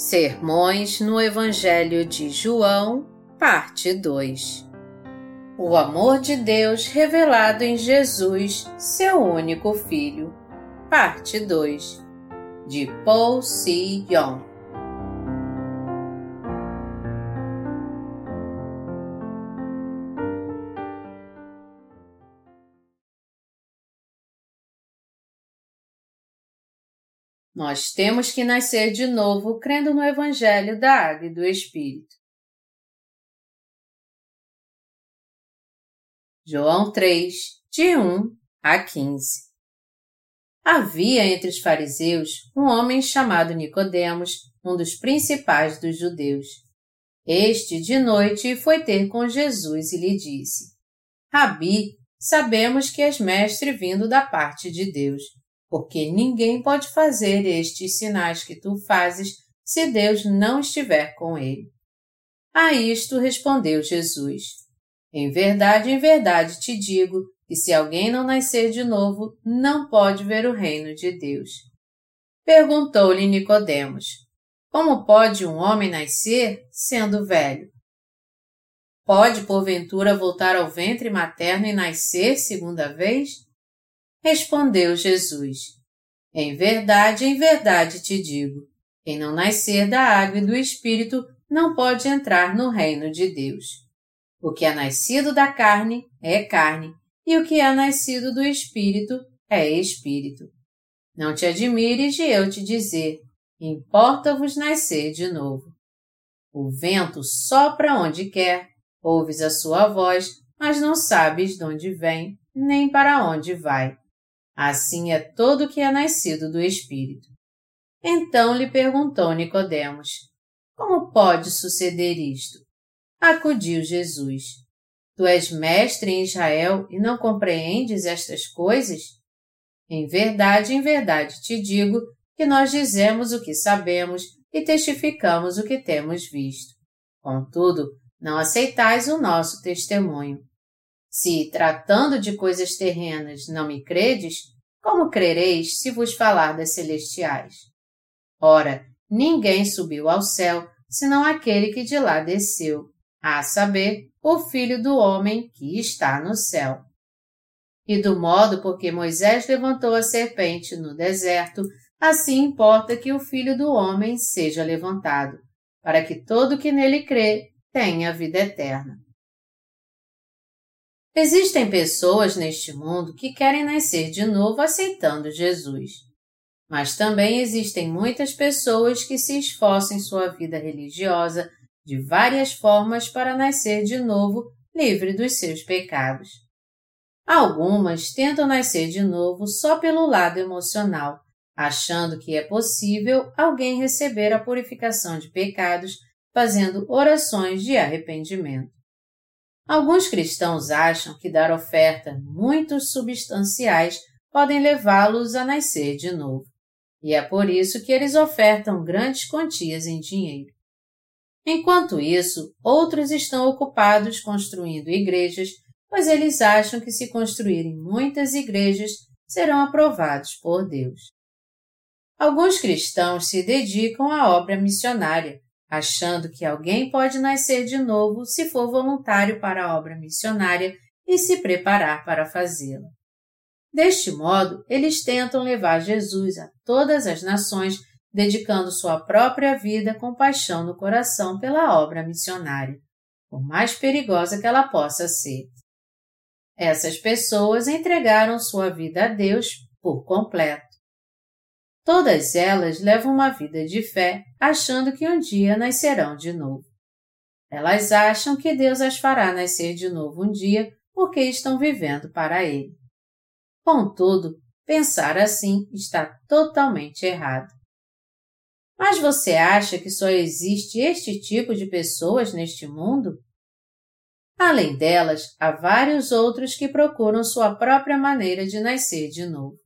Sermões no Evangelho de João, Parte 2 O amor de Deus revelado em Jesus, seu único Filho. Parte 2 De Paul C. Young Nós temos que nascer de novo crendo no Evangelho da Água e do Espírito. João 3, de 1 a 15 Havia entre os fariseus um homem chamado Nicodemos, um dos principais dos judeus. Este, de noite, foi ter com Jesus e lhe disse: Rabi, sabemos que és mestre vindo da parte de Deus porque ninguém pode fazer estes sinais que tu fazes se Deus não estiver com ele. A isto respondeu Jesus: Em verdade, em verdade te digo que se alguém não nascer de novo, não pode ver o reino de Deus. Perguntou-lhe Nicodemos: Como pode um homem nascer sendo velho? Pode porventura voltar ao ventre materno e nascer segunda vez? Respondeu Jesus: Em verdade, em verdade te digo: quem não nascer da água e do Espírito não pode entrar no reino de Deus. O que é nascido da carne é carne, e o que é nascido do Espírito é Espírito. Não te admires de eu te dizer: importa-vos nascer de novo. O vento sopra onde quer, ouves a sua voz, mas não sabes de onde vem, nem para onde vai. Assim é todo que é nascido do Espírito. Então lhe perguntou Nicodemos: Como pode suceder isto? Acudiu Jesus: Tu és mestre em Israel e não compreendes estas coisas? Em verdade, em verdade te digo que nós dizemos o que sabemos e testificamos o que temos visto. Contudo, não aceitais o nosso testemunho. Se, tratando de coisas terrenas, não me credes, como crereis se vos falar das celestiais? Ora, ninguém subiu ao céu, senão aquele que de lá desceu, a saber, o Filho do Homem que está no céu. E do modo por que Moisés levantou a serpente no deserto, assim importa que o Filho do Homem seja levantado, para que todo que nele crê tenha vida eterna. Existem pessoas neste mundo que querem nascer de novo aceitando Jesus. Mas também existem muitas pessoas que se esforçam em sua vida religiosa de várias formas para nascer de novo livre dos seus pecados. Algumas tentam nascer de novo só pelo lado emocional, achando que é possível alguém receber a purificação de pecados fazendo orações de arrependimento. Alguns cristãos acham que dar ofertas muito substanciais podem levá-los a nascer de novo. E é por isso que eles ofertam grandes quantias em dinheiro. Enquanto isso, outros estão ocupados construindo igrejas, pois eles acham que se construírem muitas igrejas serão aprovados por Deus. Alguns cristãos se dedicam à obra missionária, achando que alguém pode nascer de novo se for voluntário para a obra missionária e se preparar para fazê-la. Deste modo, eles tentam levar Jesus a todas as nações, dedicando sua própria vida com paixão no coração pela obra missionária, por mais perigosa que ela possa ser. Essas pessoas entregaram sua vida a Deus por completo. Todas elas levam uma vida de fé, achando que um dia nascerão de novo. Elas acham que Deus as fará nascer de novo um dia porque estão vivendo para Ele. Contudo, pensar assim está totalmente errado. Mas você acha que só existe este tipo de pessoas neste mundo? Além delas, há vários outros que procuram sua própria maneira de nascer de novo.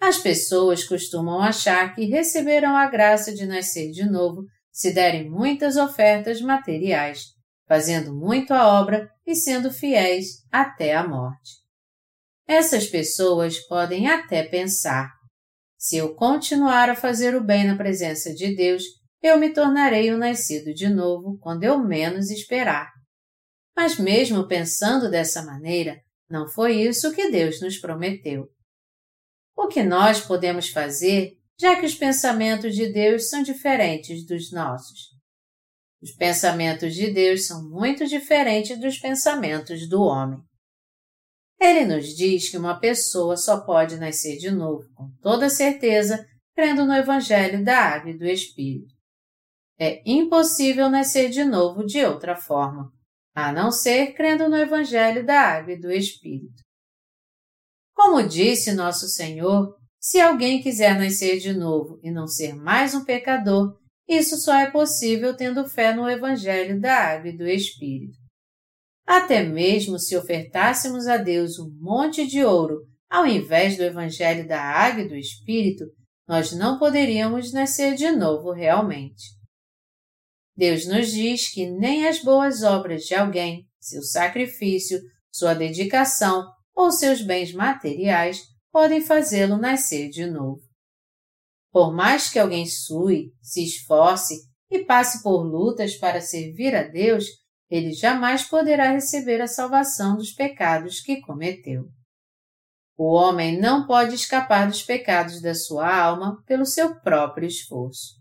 As pessoas costumam achar que receberão a graça de nascer de novo se derem muitas ofertas materiais, fazendo muito a obra e sendo fiéis até a morte. Essas pessoas podem até pensar: se eu continuar a fazer o bem na presença de Deus, eu me tornarei um nascido de novo quando eu menos esperar. Mas, mesmo pensando dessa maneira, não foi isso que Deus nos prometeu. O que nós podemos fazer, já que os pensamentos de Deus são diferentes dos nossos? Os pensamentos de Deus são muito diferentes dos pensamentos do homem. Ele nos diz que uma pessoa só pode nascer de novo com toda certeza crendo no Evangelho da Água e do Espírito. É impossível nascer de novo de outra forma, a não ser crendo no Evangelho da Água e do Espírito. Como disse nosso Senhor, se alguém quiser nascer de novo e não ser mais um pecador, isso só é possível tendo fé no Evangelho da Água e do Espírito. Até mesmo se ofertássemos a Deus um monte de ouro ao invés do Evangelho da Água e do Espírito, nós não poderíamos nascer de novo realmente. Deus nos diz que nem as boas obras de alguém, seu sacrifício, sua dedicação ou seus bens materiais podem fazê-lo nascer de novo. Por mais que alguém sue, se esforce e passe por lutas para servir a Deus, ele jamais poderá receber a salvação dos pecados que cometeu. O homem não pode escapar dos pecados da sua alma pelo seu próprio esforço.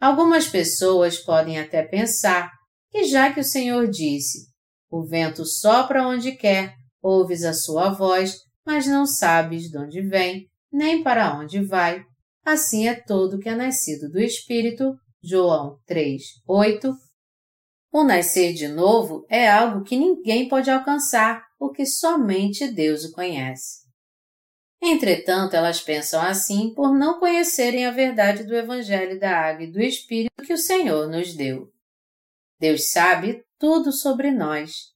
Algumas pessoas podem até pensar que, já que o Senhor disse: O vento sopra onde quer, ouves a sua voz, mas não sabes de onde vem, nem para onde vai, assim é todo que é nascido do Espírito. João 3, 8 o nascer de novo é algo que ninguém pode alcançar, porque somente Deus o conhece. Entretanto, elas pensam assim por não conhecerem a verdade do Evangelho da Água e do Espírito que o Senhor nos deu. Deus sabe tudo sobre nós.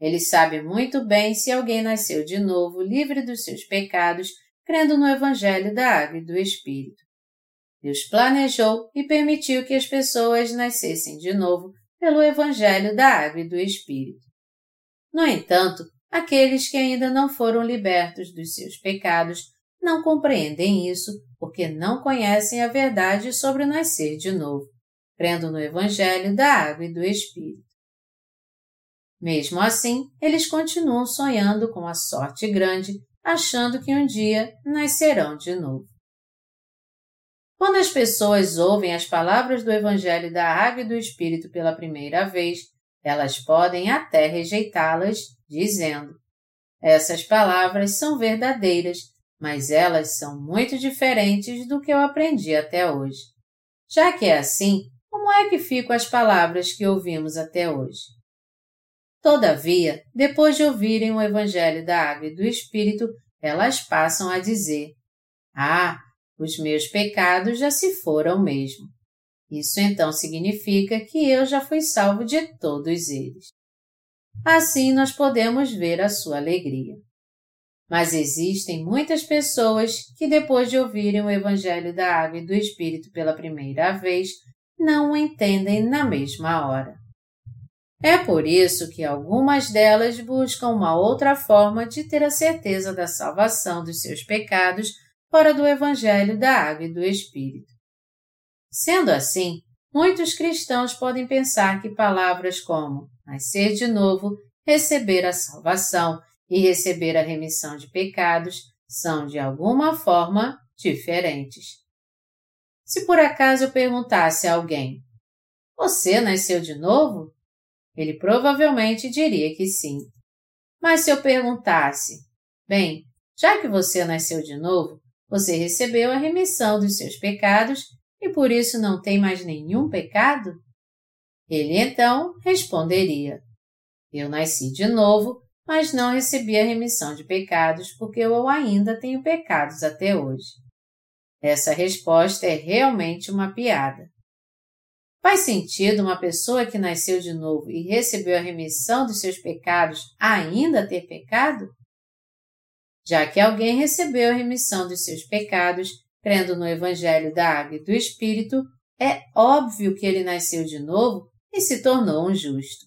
Ele sabe muito bem se alguém nasceu de novo, livre dos seus pecados, crendo no Evangelho da Água e do Espírito. Deus planejou e permitiu que as pessoas nascessem de novo pelo Evangelho da Água e do Espírito. No entanto, aqueles que ainda não foram libertos dos seus pecados não compreendem isso porque não conhecem a verdade sobre o nascer de novo, crendo no Evangelho da Água e do Espírito. Mesmo assim, eles continuam sonhando com a sorte grande, achando que um dia nascerão de novo. Quando as pessoas ouvem as palavras do Evangelho da Água e do Espírito pela primeira vez, elas podem até rejeitá-las, dizendo: Essas palavras são verdadeiras, mas elas são muito diferentes do que eu aprendi até hoje. Já que é assim, como é que ficam as palavras que ouvimos até hoje? Todavia, depois de ouvirem o Evangelho da Água e do Espírito, elas passam a dizer: Ah, os meus pecados já se foram mesmo. Isso então significa que eu já fui salvo de todos eles. Assim nós podemos ver a sua alegria. Mas existem muitas pessoas que, depois de ouvirem o Evangelho da Água e do Espírito pela primeira vez, não o entendem na mesma hora. É por isso que algumas delas buscam uma outra forma de ter a certeza da salvação dos seus pecados fora do Evangelho da Água e do Espírito. Sendo assim, muitos cristãos podem pensar que palavras como nascer de novo, receber a salvação e receber a remissão de pecados são de alguma forma diferentes. Se por acaso eu perguntasse a alguém: Você nasceu de novo? Ele provavelmente diria que sim. Mas se eu perguntasse: Bem, já que você nasceu de novo, você recebeu a remissão dos seus pecados e por isso não tem mais nenhum pecado? Ele então responderia: Eu nasci de novo, mas não recebi a remissão de pecados porque eu ainda tenho pecados até hoje. Essa resposta é realmente uma piada. Faz sentido uma pessoa que nasceu de novo e recebeu a remissão dos seus pecados ainda ter pecado? já que alguém recebeu a remissão dos seus pecados, crendo no Evangelho da Água e do Espírito, é óbvio que ele nasceu de novo e se tornou um justo.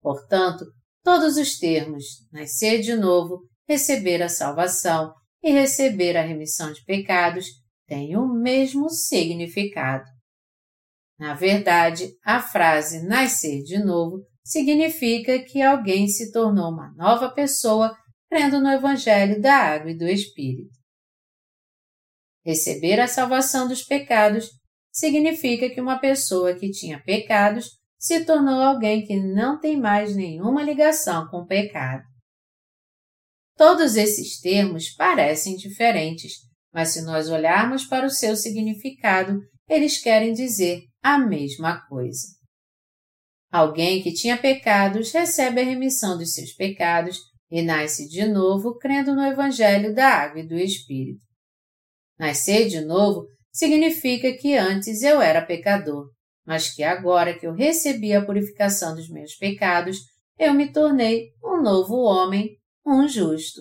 Portanto, todos os termos nascer de novo, receber a salvação e receber a remissão de pecados têm o mesmo significado. Na verdade, a frase nascer de novo significa que alguém se tornou uma nova pessoa crendo no Evangelho da Água e do Espírito. Receber a salvação dos pecados significa que uma pessoa que tinha pecados se tornou alguém que não tem mais nenhuma ligação com o pecado. Todos esses termos parecem diferentes, mas se nós olharmos para o seu significado, eles querem dizer a mesma coisa. Alguém que tinha pecados recebe a remissão dos seus pecados e nasce de novo crendo no Evangelho da Água e do Espírito. Nascer de novo significa que antes eu era pecador, mas que agora que eu recebi a purificação dos meus pecados, eu me tornei um novo homem, um justo.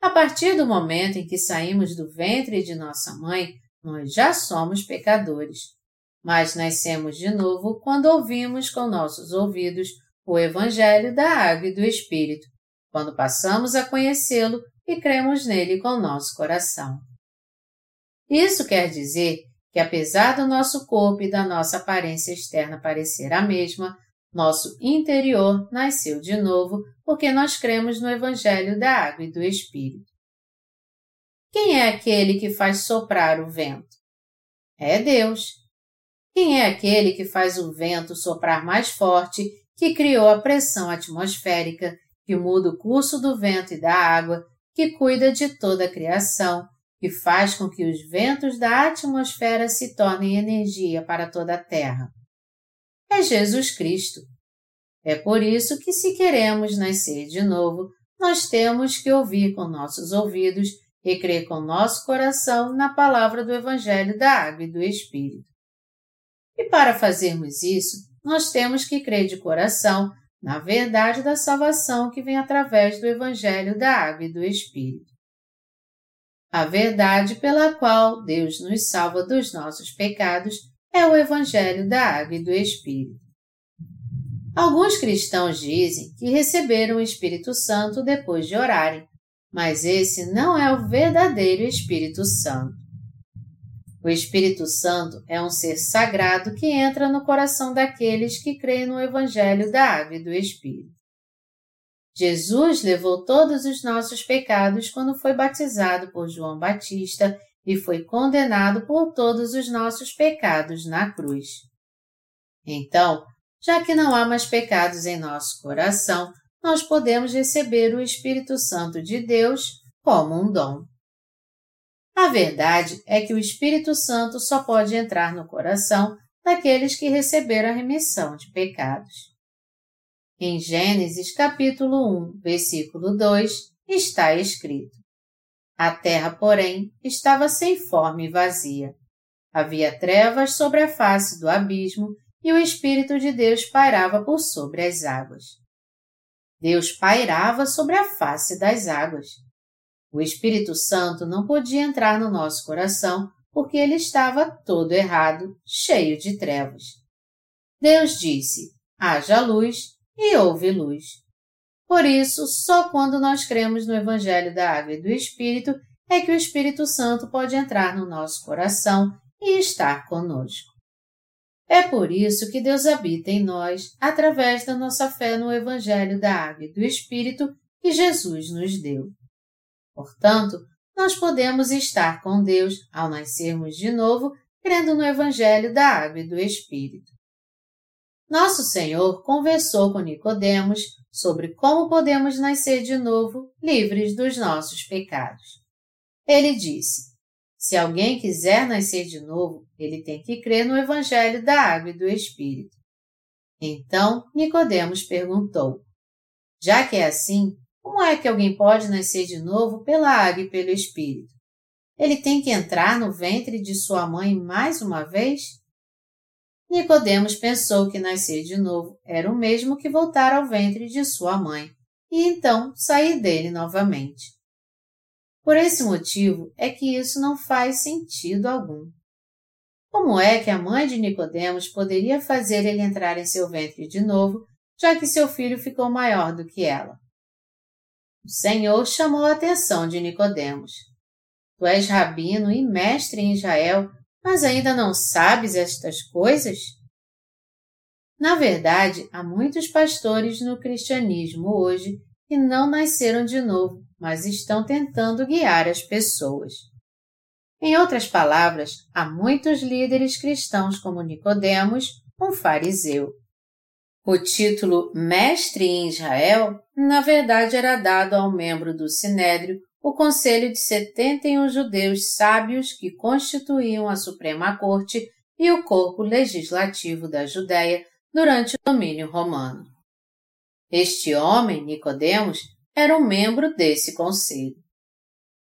A partir do momento em que saímos do ventre de nossa mãe, nós já somos pecadores. Mas nascemos de novo quando ouvimos com nossos ouvidos o Evangelho da Água e do Espírito, quando passamos a conhecê-lo e cremos nele com nosso coração. Isso quer dizer que, apesar do nosso corpo e da nossa aparência externa parecer a mesma, nosso interior nasceu de novo porque nós cremos no Evangelho da Água e do Espírito. Quem é aquele que faz soprar o vento? É Deus. Quem é aquele que faz o vento soprar mais forte, que criou a pressão atmosférica que muda o curso do vento e da água, que cuida de toda a criação, que faz com que os ventos da atmosfera se tornem energia para toda a Terra. É Jesus Cristo. É por isso que, se queremos nascer de novo, nós temos que ouvir com nossos ouvidos e crer com nosso coração na palavra do Evangelho da Água e do Espírito. E para fazermos isso, nós temos que crer de coração na verdade da salvação que vem através do Evangelho da Água e do Espírito. A verdade pela qual Deus nos salva dos nossos pecados é o Evangelho da Água e do Espírito. Alguns cristãos dizem que receberam o Espírito Santo depois de orarem, mas esse não é o verdadeiro Espírito Santo. O Espírito Santo é um ser sagrado que entra no coração daqueles que creem no Evangelho da Água e do Espírito. Jesus levou todos os nossos pecados quando foi batizado por João Batista e foi condenado por todos os nossos pecados na cruz. Então, já que não há mais pecados em nosso coração, nós podemos receber o Espírito Santo de Deus como um dom. A verdade é que o Espírito Santo só pode entrar no coração daqueles que receberam a remissão de pecados. Em Gênesis capítulo 1, versículo 2, está escrito: A terra, porém, estava sem forma e vazia. Havia trevas sobre a face do abismo e o Espírito de Deus pairava por sobre as águas. Deus pairava sobre a face das águas. O Espírito Santo não podia entrar no nosso coração porque ele estava todo errado, cheio de trevas. Deus disse: haja luz e houve luz. Por isso, só quando nós cremos no Evangelho da Água e do Espírito é que o Espírito Santo pode entrar no nosso coração e estar conosco. É por isso que Deus habita em nós através da nossa fé no Evangelho da Água e do Espírito que Jesus nos deu. Portanto, nós podemos estar com Deus ao nascermos de novo, crendo no Evangelho da Água e do Espírito. Nosso Senhor conversou com Nicodemos sobre como podemos nascer de novo, livres dos nossos pecados. Ele disse: Se alguém quiser nascer de novo, ele tem que crer no Evangelho da Água e do Espírito. Então Nicodemos perguntou: Já que é assim, como é que alguém pode nascer de novo pela água e pelo Espírito? Ele tem que entrar no ventre de sua mãe mais uma vez? Nicodemos pensou que nascer de novo era o mesmo que voltar ao ventre de sua mãe e então sair dele novamente. Por esse motivo é que isso não faz sentido algum. Como é que a mãe de Nicodemos poderia fazer ele entrar em seu ventre de novo, já que seu filho ficou maior do que ela? O Senhor chamou a atenção de Nicodemos. Tu és rabino e mestre em Israel, Mas ainda não sabes estas coisas? Na verdade, há muitos pastores no cristianismo hoje que não nasceram de novo, mas estão tentando guiar as pessoas. Em outras palavras, há muitos líderes cristãos como Nicodemos, um fariseu. O título Mestre em Israel, na verdade, era dado ao membro do Sinédrio, o conselho de 71 judeus sábios que constituíam a Suprema Corte e o corpo legislativo da Judéia durante o domínio romano. Este homem, Nicodemos, era um membro desse conselho.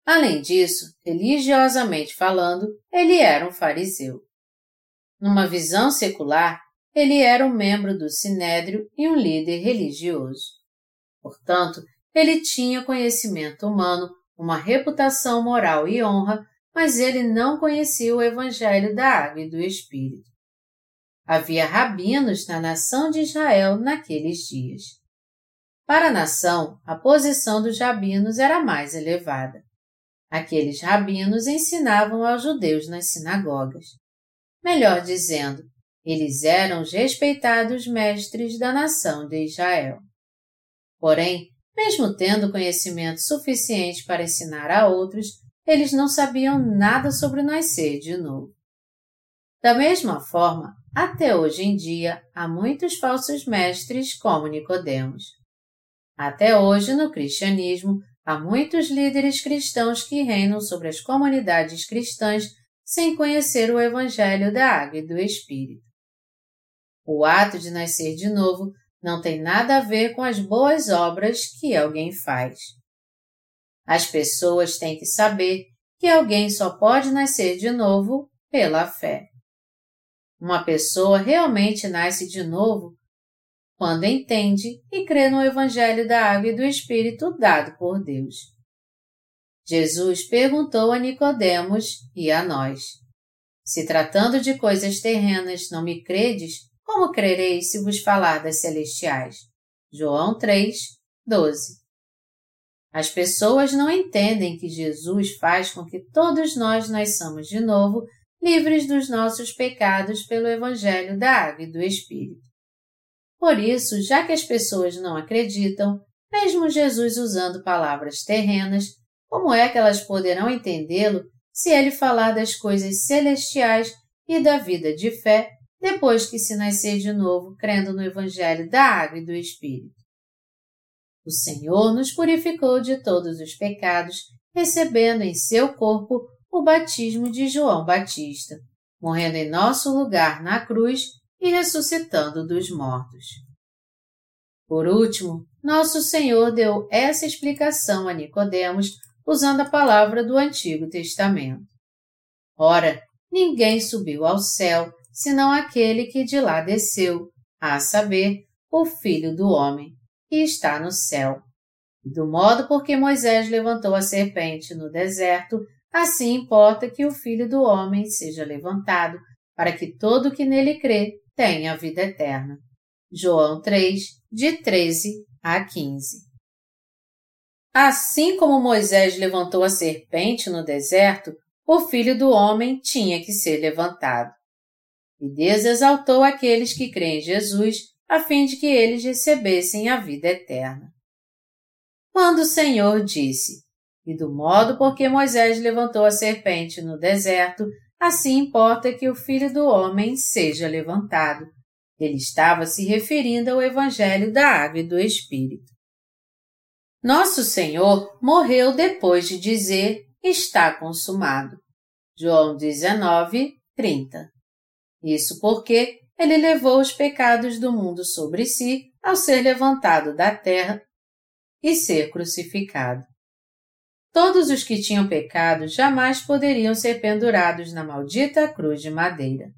Além disso, religiosamente falando, ele era um fariseu. Numa visão secular, ele era um membro do sinédrio e um líder religioso. Portanto, ele tinha conhecimento humano, uma reputação moral e honra, mas ele não conhecia o Evangelho da Água e do Espírito. Havia rabinos na nação de Israel naqueles dias. Para a nação, a posição dos rabinos era mais elevada. Aqueles rabinos ensinavam aos judeus nas sinagogas. Melhor dizendo, eles eram os respeitados mestres da nação de Israel. Porém, mesmo tendo conhecimento suficiente para ensinar a outros, eles não sabiam nada sobre nascer de novo. Da mesma forma, até hoje em dia há muitos falsos mestres como Nicodemos. Até hoje no cristianismo há muitos líderes cristãos que reinam sobre as comunidades cristãs sem conhecer o evangelho da água e do espírito. O ato de nascer de novo não tem nada a ver com as boas obras que alguém faz. As pessoas têm que saber que alguém só pode nascer de novo pela fé. Uma pessoa realmente nasce de novo quando entende e crê no Evangelho da Água e do Espírito dado por Deus. Jesus perguntou a Nicodemos e a nós: Se tratando de coisas terrenas não me credes, como crereis se vos falar das celestiais? João 3, 12. As pessoas não entendem que Jesus faz com que todos nós nasçamos de novo, livres dos nossos pecados pelo Evangelho da Água e do Espírito. Por isso, já que as pessoas não acreditam, mesmo Jesus usando palavras terrenas, como é que elas poderão entendê-lo se ele falar das coisas celestiais e da vida de fé depois que se nascer de novo crendo no Evangelho da Água e do Espírito. O Senhor nos purificou de todos os pecados, recebendo em seu corpo o batismo de João Batista, morrendo em nosso lugar na cruz e ressuscitando dos mortos. Por último, nosso Senhor deu essa explicação a Nicodemos usando a palavra do Antigo Testamento. Ora, ninguém subiu ao céu senão aquele que de lá desceu, a saber, o Filho do Homem, que está no céu. Do modo por que Moisés levantou a serpente no deserto, assim importa que o Filho do Homem seja levantado, para que todo que nele crê tenha a vida eterna. João 3, de 13 a 15. Assim como Moisés levantou a serpente no deserto, o Filho do Homem tinha que ser levantado. E Deus exaltou aqueles que creem em Jesus, a fim de que eles recebessem a vida eterna. Quando o Senhor disse, e do modo por que Moisés levantou a serpente no deserto, assim importa que o Filho do Homem seja levantado. Ele estava se referindo ao Evangelho da Água e do Espírito. Nosso Senhor morreu depois de dizer está consumado. João 19, 30. Isso porque ele levou os pecados do mundo sobre si ao ser levantado da terra e ser crucificado. Todos os que tinham pecado jamais poderiam ser pendurados na maldita cruz de madeira.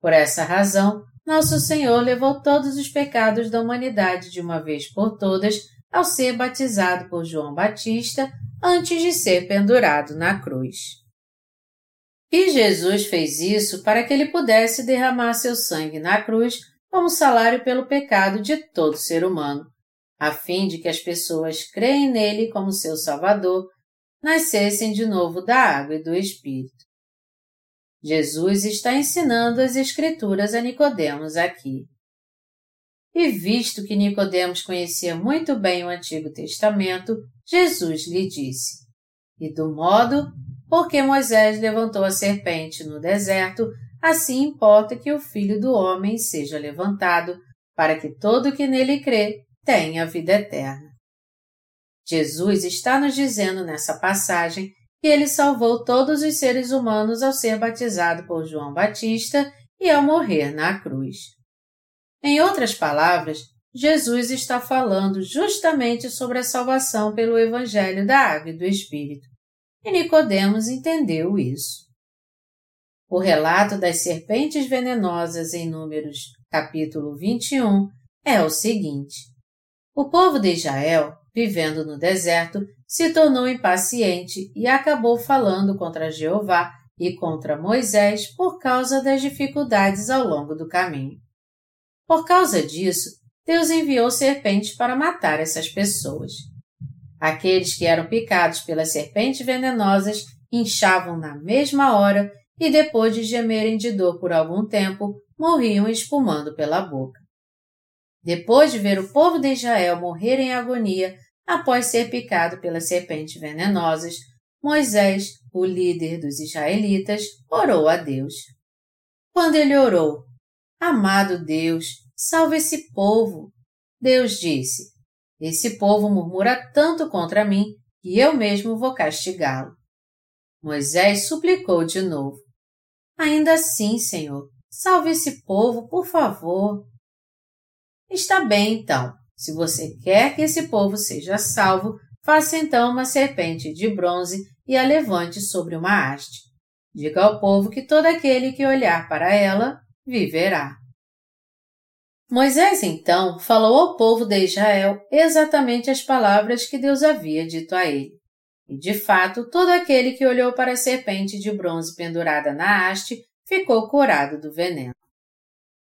Por essa razão, nosso Senhor levou todos os pecados da humanidade de uma vez por todas ao ser batizado por João Batista antes de ser pendurado na cruz. E Jesus fez isso para que ele pudesse derramar seu sangue na cruz como salário pelo pecado de todo ser humano, a fim de que as pessoas creem nele como seu Salvador, nascessem de novo da água e do Espírito. Jesus está ensinando as Escrituras a Nicodemos aqui. E visto que Nicodemos conhecia muito bem o Antigo Testamento, Jesus lhe disse: E do modo porque Moisés levantou a serpente no deserto, assim importa que o Filho do homem seja levantado, para que todo que nele crê tenha vida eterna. Jesus está nos dizendo nessa passagem que ele salvou todos os seres humanos ao ser batizado por João Batista e ao morrer na cruz. Em outras palavras, Jesus está falando justamente sobre a salvação pelo Evangelho da Água e do Espírito, e Nicodemos entendeu isso. O relato das serpentes venenosas em Números, capítulo 21, é o seguinte: O povo de Israel, vivendo no deserto, se tornou impaciente e acabou falando contra Jeová e contra Moisés por causa das dificuldades ao longo do caminho. Por causa disso, Deus enviou serpentes para matar essas pessoas. Aqueles que eram picados pelas serpentes venenosas inchavam na mesma hora e, depois de gemerem de dor por algum tempo, morriam espumando pela boca. Depois de ver o povo de Israel morrer em agonia, após ser picado pelas serpentes venenosas, Moisés, o líder dos israelitas, orou a Deus. Quando ele orou, Amado Deus, salve esse povo. Deus disse: Esse povo murmura tanto contra mim que eu mesmo vou castigá-lo. Moisés suplicou de novo: Ainda assim, Senhor, salve esse povo, por favor. Está bem, então. Se você quer que esse povo seja salvo, faça então uma serpente de bronze e a levante sobre uma haste. Diga ao povo que todo aquele que olhar para ela viverá. Moisés então falou ao povo de Israel exatamente as palavras que Deus havia dito a ele. E de fato, todo aquele que olhou para a serpente de bronze pendurada na haste ficou curado do veneno.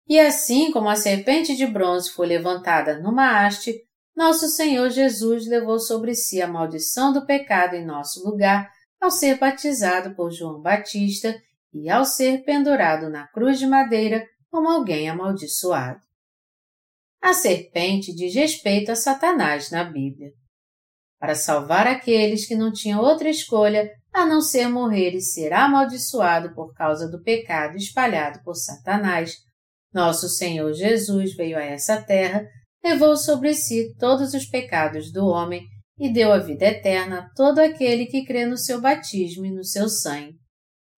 E assim como a serpente de bronze foi levantada numa haste, nosso Senhor Jesus levou sobre si a maldição do pecado em nosso lugar ao ser batizado por João Batista e ao ser pendurado na cruz de madeira como alguém amaldiçoado. A serpente diz respeito a Satanás na Bíblia. Para salvar aqueles que não tinham outra escolha a não ser morrer e ser amaldiçoado por causa do pecado espalhado por Satanás, nosso Senhor Jesus veio a essa terra, levou sobre si todos os pecados do homem e deu a vida eterna a todo aquele que crê no seu batismo e no seu sangue.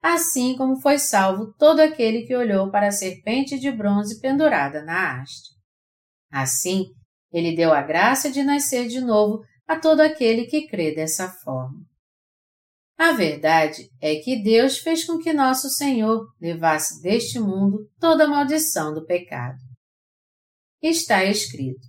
Assim como foi salvo todo aquele que olhou para a serpente de bronze pendurada na haste. Assim, ele deu a graça de nascer de novo a todo aquele que crê dessa forma. A verdade é que Deus fez com que nosso Senhor levasse deste mundo toda a maldição do pecado. Está escrito: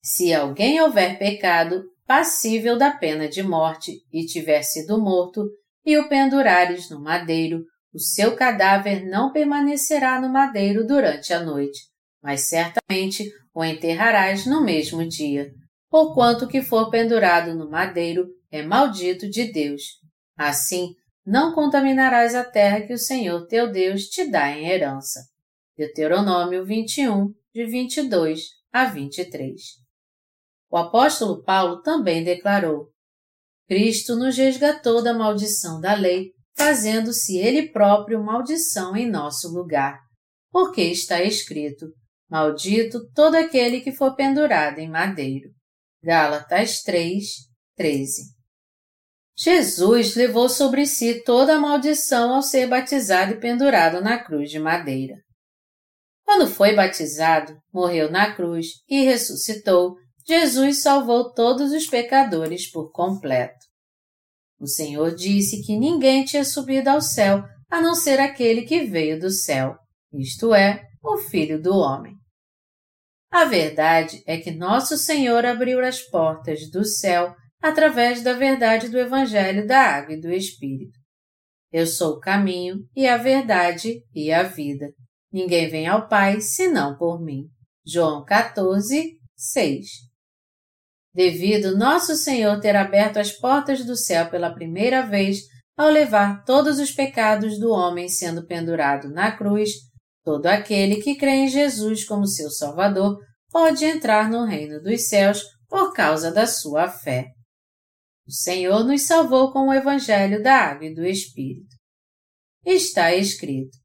Se alguém houver pecado, passível da pena de morte, e tiver sido morto, e o pendurares no madeiro, o seu cadáver não permanecerá no madeiro durante a noite, mas certamente o enterrarás no mesmo dia, porquanto que for pendurado no madeiro é maldito de Deus. Assim, não contaminarás a terra que o Senhor teu Deus te dá em herança. Deuteronômio 21, de 22 a 23. O apóstolo Paulo também declarou: Cristo nos resgatou da maldição da lei, fazendo-se ele próprio maldição em nosso lugar. Porque está escrito: Maldito todo aquele que for pendurado em madeiro. Gálatas 3, 13. Jesus levou sobre si toda a maldição ao ser batizado e pendurado na cruz de madeira. Quando foi batizado, morreu na cruz e ressuscitou, Jesus salvou todos os pecadores por completo. O Senhor disse que ninguém tinha subido ao céu a não ser aquele que veio do céu, isto é, o Filho do Homem. A verdade é que nosso Senhor abriu as portas do céu através da verdade do Evangelho da Água e do Espírito. Eu sou o caminho e a verdade e a vida. Ninguém vem ao Pai senão por mim. João 14, 6. Devido nosso Senhor ter aberto as portas do céu pela primeira vez ao levar todos os pecados do homem sendo pendurado na cruz, todo aquele que crê em Jesus como seu Salvador pode entrar no reino dos céus por causa da sua fé. O Senhor nos salvou com o Evangelho da Água e do Espírito. Está escrito: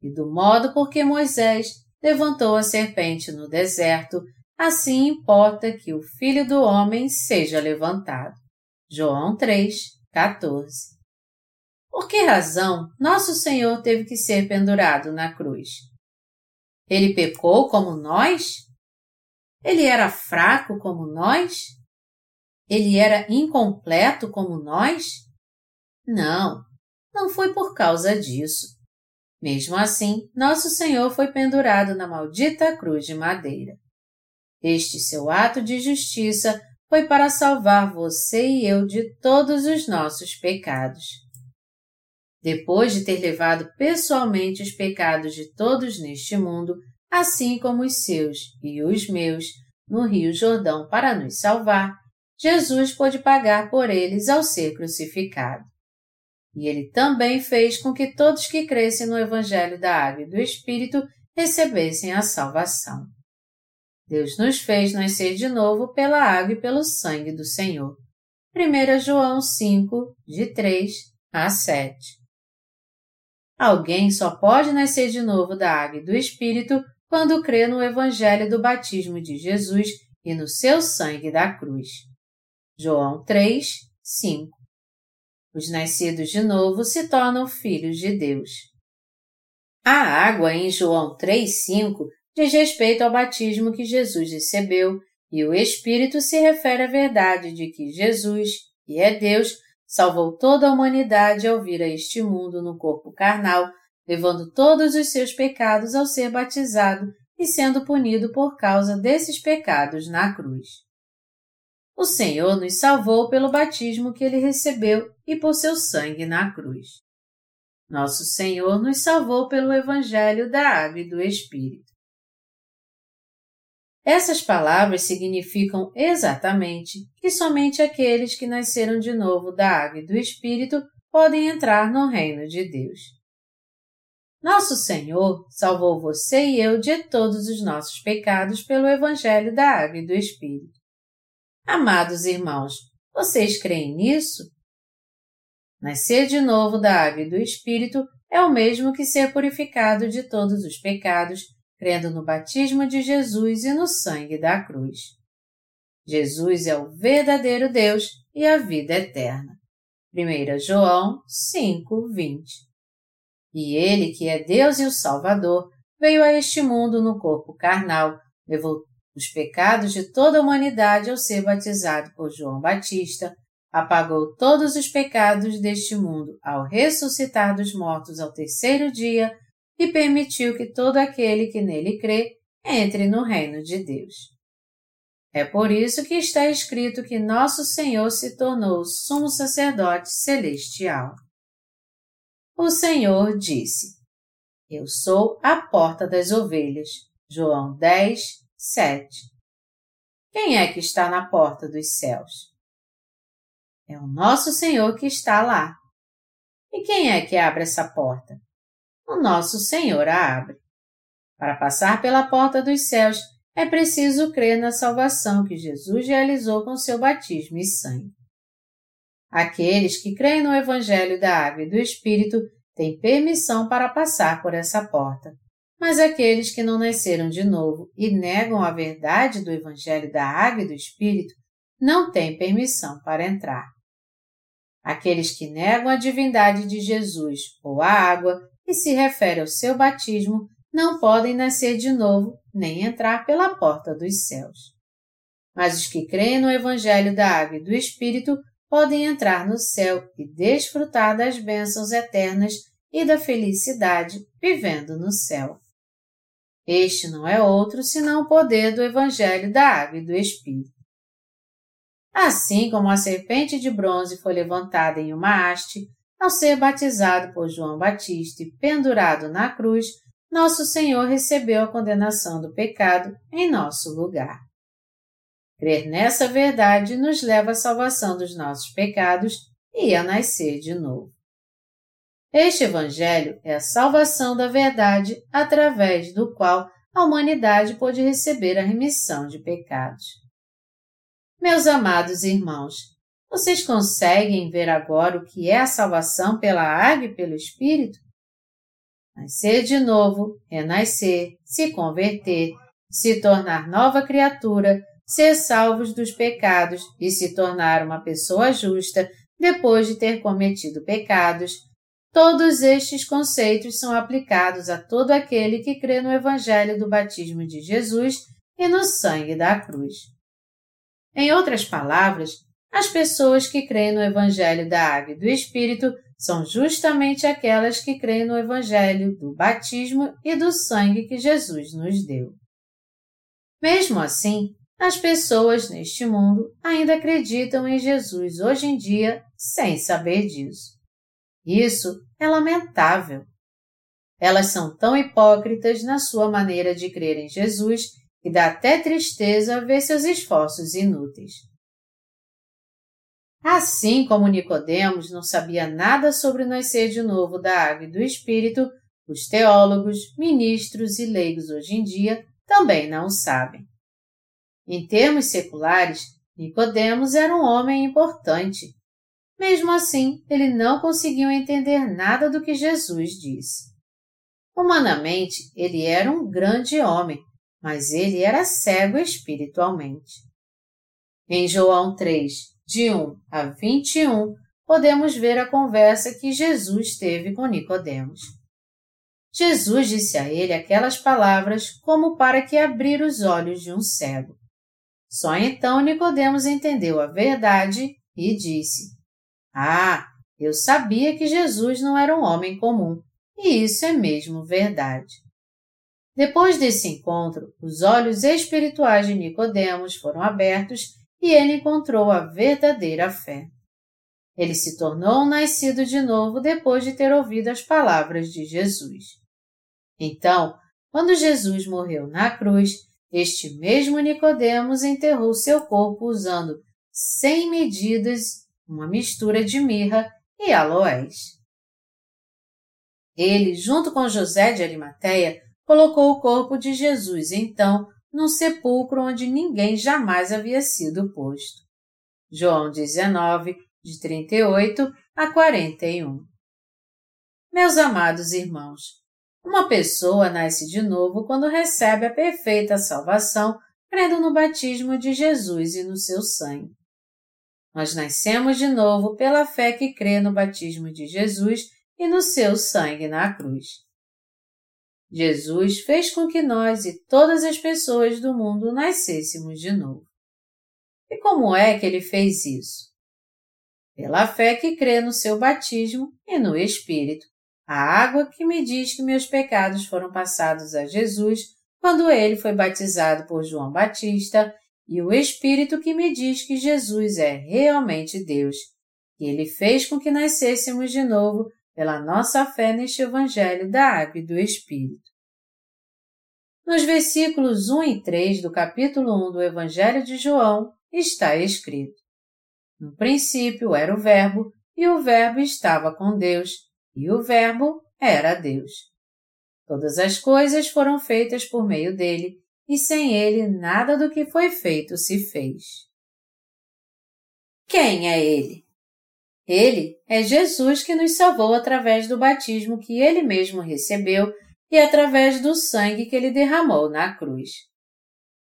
E do modo por que Moisés levantou a serpente no deserto, assim importa que o Filho do Homem seja levantado. João 3, 14. Por que razão nosso Senhor teve que ser pendurado na cruz? Ele pecou como nós? Ele era fraco como nós? Ele era incompleto como nós? Não, não foi por causa disso. Mesmo assim, nosso Senhor foi pendurado na maldita cruz de madeira. Este seu ato de justiça foi para salvar você e eu de todos os nossos pecados. Depois de ter levado pessoalmente os pecados de todos neste mundo, assim como os seus e os meus, no Rio Jordão para nos salvar, Jesus pôde pagar por eles ao ser crucificado. E ele também fez com que todos que crescem no Evangelho da Água e do Espírito recebessem a salvação. Deus nos fez nascer de novo pela água e pelo sangue do Senhor. 1 João 5, de 3 a 7. Alguém só pode nascer de novo da água e do Espírito quando crê no Evangelho do batismo de Jesus e no seu sangue da cruz. João 3, 5. Os nascidos de novo se tornam filhos de Deus. A água em João 3, 5 diz respeito ao batismo que Jesus recebeu e o Espírito se refere à verdade de que Jesus, que é Deus, salvou toda a humanidade ao vir a este mundo no corpo carnal levando todos os seus pecados ao ser batizado e sendo punido por causa desses pecados na cruz. O Senhor nos salvou pelo batismo que ele recebeu e por seu sangue na cruz. Nosso Senhor nos salvou pelo Evangelho da Água e do Espírito. Essas palavras significam exatamente que somente aqueles que nasceram de novo da água e do Espírito podem entrar no reino de Deus. Nosso Senhor salvou você e eu de todos os nossos pecados pelo Evangelho da Água e do Espírito. Amados irmãos, vocês creem nisso? Nascer de novo da água e do Espírito é o mesmo que ser purificado de todos os pecados, crendo no batismo de Jesus e no sangue da cruz. Jesus é o verdadeiro Deus e a vida eterna. 1 João 5, 20 e ele, que é Deus e o Salvador, veio a este mundo no corpo carnal, levou os pecados de toda a humanidade ao ser batizado por João Batista, apagou todos os pecados deste mundo ao ressuscitar dos mortos ao terceiro dia e permitiu que todo aquele que nele crê entre no reino de Deus. É por isso que está escrito que nosso Senhor se tornou sumo sacerdote celestial o Senhor disse: Eu sou a porta das ovelhas. João 10, 7. Quem é que está na porta dos céus? É o nosso Senhor que está lá. E quem é que abre essa porta? O nosso Senhor a abre. Para passar pela porta dos céus, é preciso crer na salvação que Jesus realizou com seu batismo e sangue. Aqueles que creem no Evangelho da Água e do Espírito têm permissão para passar por essa porta. Mas aqueles que não nasceram de novo e negam a verdade do Evangelho da Água e do Espírito não têm permissão para entrar. Aqueles que negam a divindade de Jesus ou a água e se refere ao seu batismo não podem nascer de novo nem entrar pela porta dos céus. Mas os que creem no Evangelho da Água e do Espírito podem entrar no céu e desfrutar das bênçãos eternas e da felicidade vivendo no céu. Este não é outro senão o poder do Evangelho da Água e do Espírito. Assim como a serpente de bronze foi levantada em uma haste, ao ser batizado por João Batista e pendurado na cruz, nosso Senhor recebeu a condenação do pecado em nosso lugar. Crer nessa verdade nos leva à salvação dos nossos pecados e a nascer de novo. Este Evangelho é a salvação da verdade através do qual a humanidade pode receber a remissão de pecados. Meus amados irmãos, vocês conseguem ver agora o que é a salvação pela água e pelo Espírito? Nascer de novo, renascer, se converter, se tornar nova criatura, ser salvos dos pecados e se tornar uma pessoa justa depois de ter cometido pecados, todos estes conceitos são aplicados a todo aquele que crê no Evangelho do batismo de Jesus e no sangue da cruz. Em outras palavras, as pessoas que creem no Evangelho da Água e do Espírito são justamente aquelas que creem no Evangelho do batismo e do sangue que Jesus nos deu. Mesmo assim, as pessoas neste mundo ainda acreditam em Jesus hoje em dia sem saber disso. Isso é lamentável. Elas são tão hipócritas na sua maneira de crer em Jesus que dá até tristeza ver seus esforços inúteis. Assim como Nicodemos não sabia nada sobre nascer de novo da água e do Espírito, os teólogos, ministros e leigos hoje em dia também não sabem. Em termos seculares, Nicodemos era um homem importante. Mesmo assim, ele não conseguiu entender nada do que Jesus disse. Humanamente, ele era um grande homem, mas ele era cego espiritualmente. Em João 3, de 1 a 21, podemos ver a conversa que Jesus teve com Nicodemos. Jesus disse a ele aquelas palavras como para que abrir os olhos de um cego. Só então Nicodemos entendeu a verdade e disse: Ah, eu sabia que Jesus não era um homem comum, e isso é mesmo verdade. Depois desse encontro, os olhos espirituais de Nicodemos foram abertos e ele encontrou a verdadeira fé. Ele se tornou nascido de novo depois de ter ouvido as palavras de Jesus. Então, quando Jesus morreu na cruz, este mesmo Nicodemos enterrou seu corpo usando cem medidas, uma mistura de mirra e aloés. Ele, junto com José de Arimateia, colocou o corpo de Jesus, então, num sepulcro onde ninguém jamais havia sido posto. João 19, de 38 a 41. Meus amados irmãos, uma pessoa nasce de novo quando recebe a perfeita salvação, crendo no batismo de Jesus e no seu sangue. Nós nascemos de novo pela fé que crê no batismo de Jesus e no seu sangue na cruz. Jesus fez com que nós e todas as pessoas do mundo nascêssemos de novo. E como é que ele fez isso? Pela fé que crê no seu batismo e no Espírito, a água que me diz que meus pecados foram passados a Jesus quando ele foi batizado por João Batista, e o Espírito que me diz que Jesus é realmente Deus, e ele fez com que nascêssemos de novo pela nossa fé neste Evangelho da Água e do Espírito. Nos versículos 1 e 3 do capítulo 1 do Evangelho de João está escrito: No princípio era o Verbo, e o Verbo estava com Deus, e o Verbo era Deus. Todas as coisas foram feitas por meio dele, e sem ele nada do que foi feito se fez. Quem é ele? Ele é Jesus que nos salvou através do batismo que ele mesmo recebeu e através do sangue que ele derramou na cruz.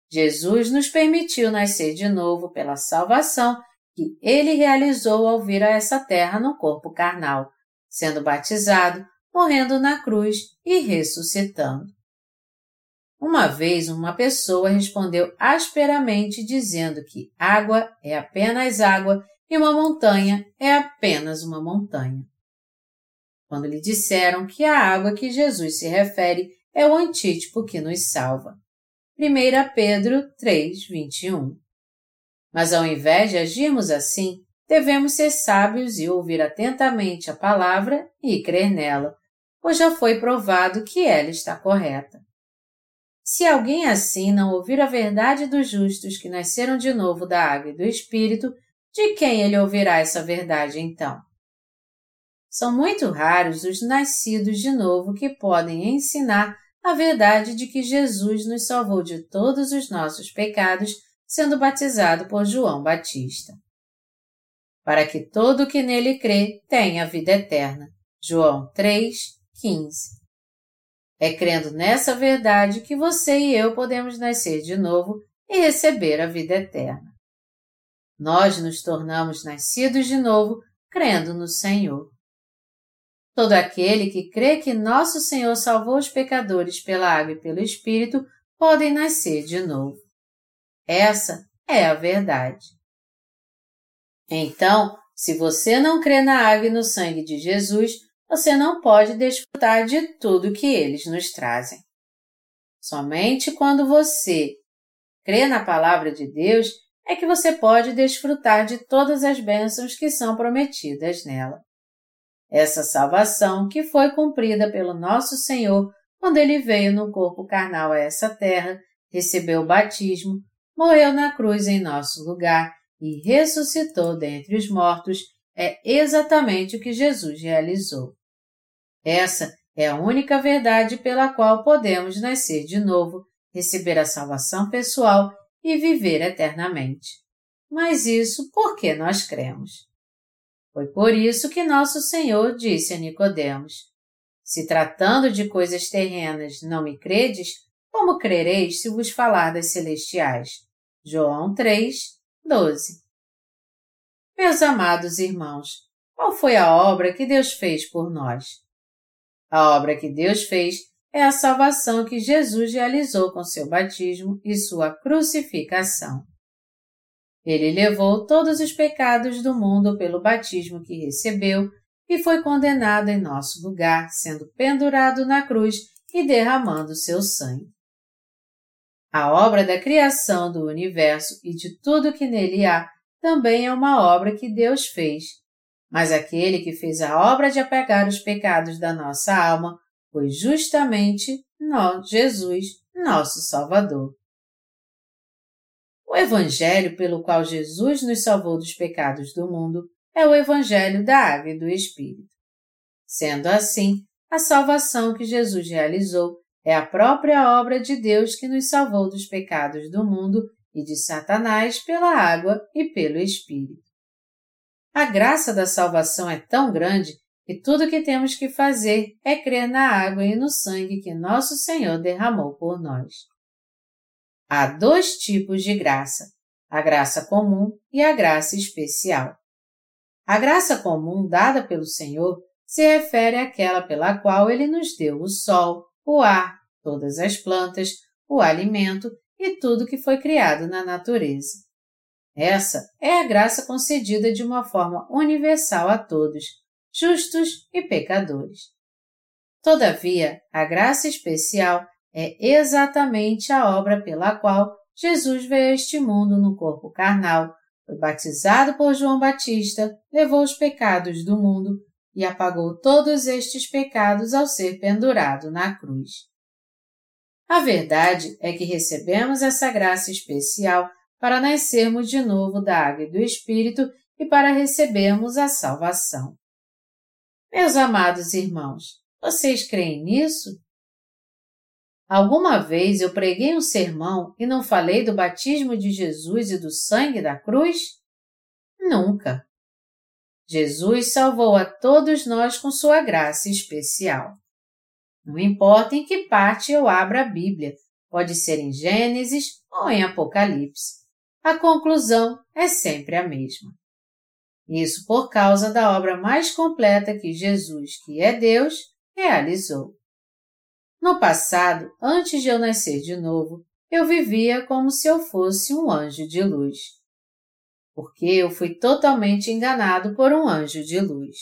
Jesus nos permitiu nascer de novo pela salvação que ele realizou ao vir a essa terra no corpo carnal, sendo batizado, morrendo na cruz e ressuscitando. Uma vez uma pessoa respondeu asperamente dizendo que água é apenas água e uma montanha é apenas uma montanha. Quando lhe disseram que a água que Jesus se refere é o antítipo que nos salva. 1 Pedro 3, 21. Mas ao invés de agirmos assim, devemos ser sábios e ouvir atentamente a palavra e crer nela, pois já foi provado que ela está correta. Se alguém assim não ouvir a verdade dos justos que nasceram de novo da água e do Espírito, de quem ele ouvirá essa verdade então? são muito raros os nascidos de novo que podem ensinar a verdade de que Jesus nos salvou de todos os nossos pecados sendo batizado por João Batista. Para que todo o que nele crê tenha vida eterna. João 3, 15. É crendo nessa verdade que você e eu podemos nascer de novo e receber a vida eterna. Nós nos tornamos nascidos de novo crendo no Senhor. Todo aquele que crê que nosso Senhor salvou os pecadores pela água e pelo Espírito podem nascer de novo. Essa é a verdade. Então, se você não crê na água e no sangue de Jesus, você não pode desfrutar de tudo que eles nos trazem. Somente quando você crê na palavra de Deus é que você pode desfrutar de todas as bênçãos que são prometidas nela. Essa salvação que foi cumprida pelo nosso Senhor quando ele veio no corpo carnal a essa terra, recebeu o batismo, morreu na cruz em nosso lugar e ressuscitou dentre os mortos, é exatamente o que Jesus realizou. Essa é a única verdade pela qual podemos nascer de novo, receber a salvação pessoal e viver eternamente. Mas isso porque nós cremos. Foi por isso que nosso Senhor disse a Nicodemos: Se tratando de coisas terrenas não me credes, como crereis se vos falar das celestiais? João 3, 12. Meus amados irmãos, qual foi a obra que Deus fez por nós? A obra que Deus fez é a salvação que Jesus realizou com seu batismo e sua crucificação. Ele levou todos os pecados do mundo pelo batismo que recebeu e foi condenado em nosso lugar, sendo pendurado na cruz e derramando seu sangue. A obra da criação do universo e de tudo que nele há também é uma obra que Deus fez, mas aquele que fez a obra de apagar os pecados da nossa alma foi justamente nós, Jesus, nosso Salvador. O Evangelho pelo qual Jesus nos salvou dos pecados do mundo é o Evangelho da Água e do Espírito. Sendo assim, a salvação que Jesus realizou é a própria obra de Deus que nos salvou dos pecados do mundo e de Satanás pela água e pelo Espírito. A graça da salvação é tão grande que tudo o que temos que fazer é crer na água e no sangue que nosso Senhor derramou por nós. Há dois tipos de graça: a graça comum e a graça especial. A graça comum dada pelo Senhor se refere àquela pela qual ele nos deu o sol, o ar, todas as plantas, o alimento e tudo que foi criado na natureza. Essa é a graça concedida de uma forma universal a todos, justos e pecadores. Todavia, a graça especial é exatamente a obra pela qual Jesus veio a este mundo no corpo carnal, foi batizado por João Batista, levou os pecados do mundo e apagou todos estes pecados ao ser pendurado na cruz. A verdade é que recebemos essa graça especial para nascermos de novo da água e do Espírito e para recebermos a salvação. Meus amados irmãos, vocês creem nisso? Alguma vez eu preguei um sermão e não falei do batismo de Jesus e do sangue da cruz? Nunca. Jesus salvou a todos nós com sua graça especial. Não importa em que parte eu abra a Bíblia, pode ser em Gênesis ou em Apocalipse. A conclusão é sempre a mesma. Isso por causa da obra mais completa que Jesus, que é Deus, realizou. No passado, antes de eu nascer de novo, eu vivia como se eu fosse um anjo de luz. Porque eu fui totalmente enganado por um anjo de luz.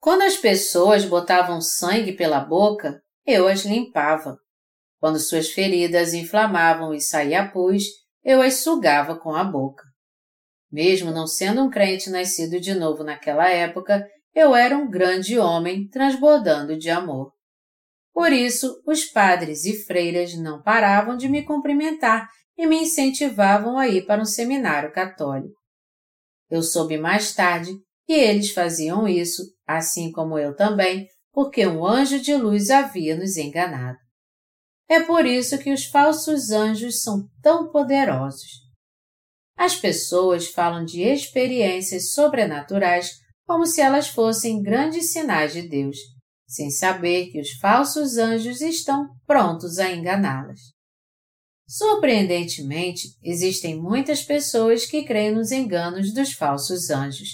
Quando as pessoas botavam sangue pela boca, eu as limpava. Quando suas feridas inflamavam e saía pus, eu as sugava com a boca. Mesmo não sendo um crente nascido de novo naquela época, eu era um grande homem transbordando de amor. Por isso, os padres e freiras não paravam de me cumprimentar e me incentivavam a ir para um seminário católico. Eu soube mais tarde E eles faziam isso, assim como eu também, porque um anjo de luz havia nos enganado. É por isso que os falsos anjos são tão poderosos. As pessoas falam de experiências sobrenaturais como se elas fossem grandes sinais de Deus, sem saber que os falsos anjos estão prontos a enganá-las. Surpreendentemente, existem muitas pessoas que creem nos enganos dos falsos anjos,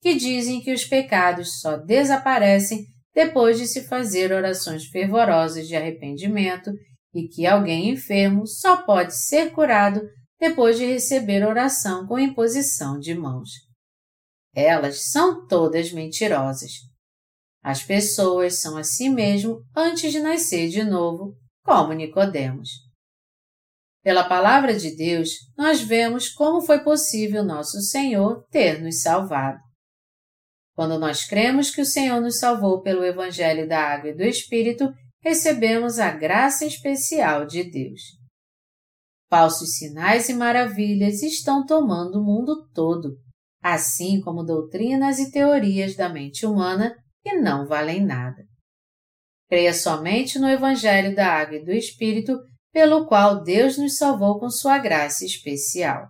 que dizem que os pecados só desaparecem depois de se fazer orações fervorosas de arrependimento e que alguém enfermo só pode ser curado depois de receber oração com imposição de mãos. Elas são todas mentirosas. As pessoas são assim mesmo antes de nascer de novo, como Nicodemos. Pela palavra de Deus, nós vemos como foi possível nosso Senhor ter nos salvado. Quando nós cremos que o Senhor nos salvou pelo Evangelho da Água e do Espírito, recebemos a graça especial de Deus. Falsos sinais e maravilhas estão tomando o mundo todo, assim como doutrinas e teorias da mente humana que não valem nada. Creia somente no Evangelho da Água e do Espírito, pelo qual Deus nos salvou com sua graça especial.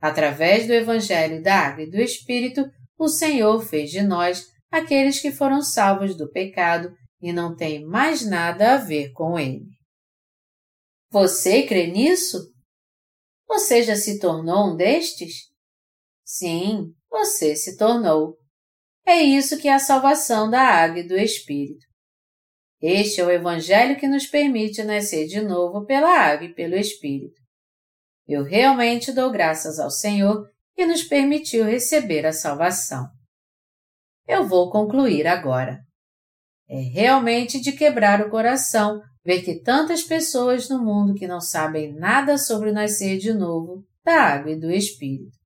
Através do Evangelho da Água e do Espírito, o Senhor fez de nós aqueles que foram salvos do pecado e não têm mais nada a ver com ele. Você crê nisso? Você já se tornou um destes? Sim, você se tornou. É isso que é a salvação da água e do Espírito. Este é o Evangelho que nos permite nascer de novo pela água e pelo Espírito. Eu realmente dou graças ao Senhor que nos permitiu receber a salvação. Eu vou concluir agora. É realmente de quebrar o coração ver que tantas pessoas no mundo que não sabem nada sobre nascer de novo da água e do Espírito.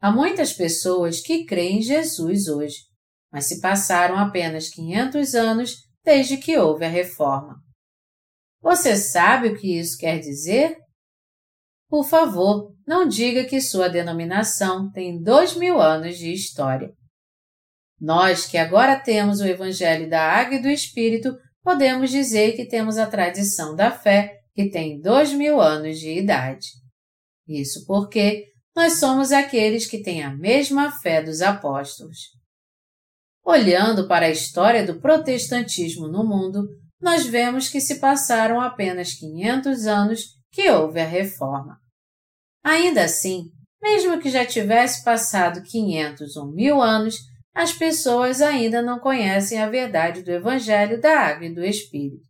Há muitas pessoas que creem em Jesus hoje, mas se passaram apenas 500 anos desde que houve a reforma. Você sabe o que isso quer dizer? Por favor, não diga que sua denominação tem dois mil anos de história. Nós que agora temos o Evangelho da Água e do Espírito, podemos dizer que temos a tradição da fé que tem dois mil anos de idade. Isso porque nós somos aqueles que têm a mesma fé dos apóstolos. Olhando para a história do protestantismo no mundo, nós vemos que se passaram apenas 500 anos que houve a reforma. Ainda assim, mesmo que já tivesse passado 500 ou mil anos, as pessoas ainda não conhecem a verdade do Evangelho da Água e do Espírito.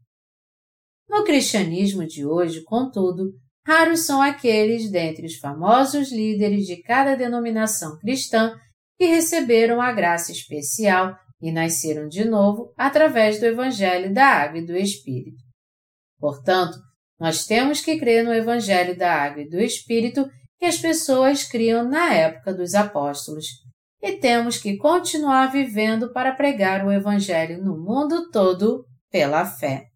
No cristianismo de hoje, contudo, raros são aqueles dentre os famosos líderes de cada denominação cristã que receberam a graça especial e nasceram de novo através do Evangelho da Água e do Espírito. Portanto, nós temos que crer no Evangelho da Água e do Espírito que as pessoas criam na época dos apóstolos, e temos que continuar vivendo para pregar o Evangelho no mundo todo pela fé.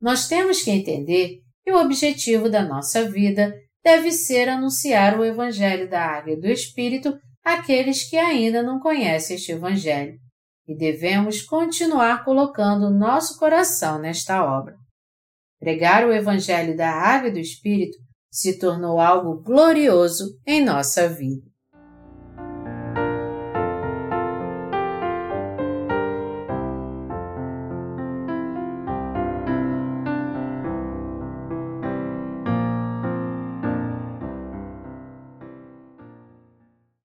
Nós temos que entender e o objetivo da nossa vida deve ser anunciar o Evangelho da Água e do Espírito àqueles que ainda não conhecem este Evangelho, e devemos continuar colocando nosso coração nesta obra. Pregar o Evangelho da Água e do Espírito se tornou algo glorioso em nossa vida.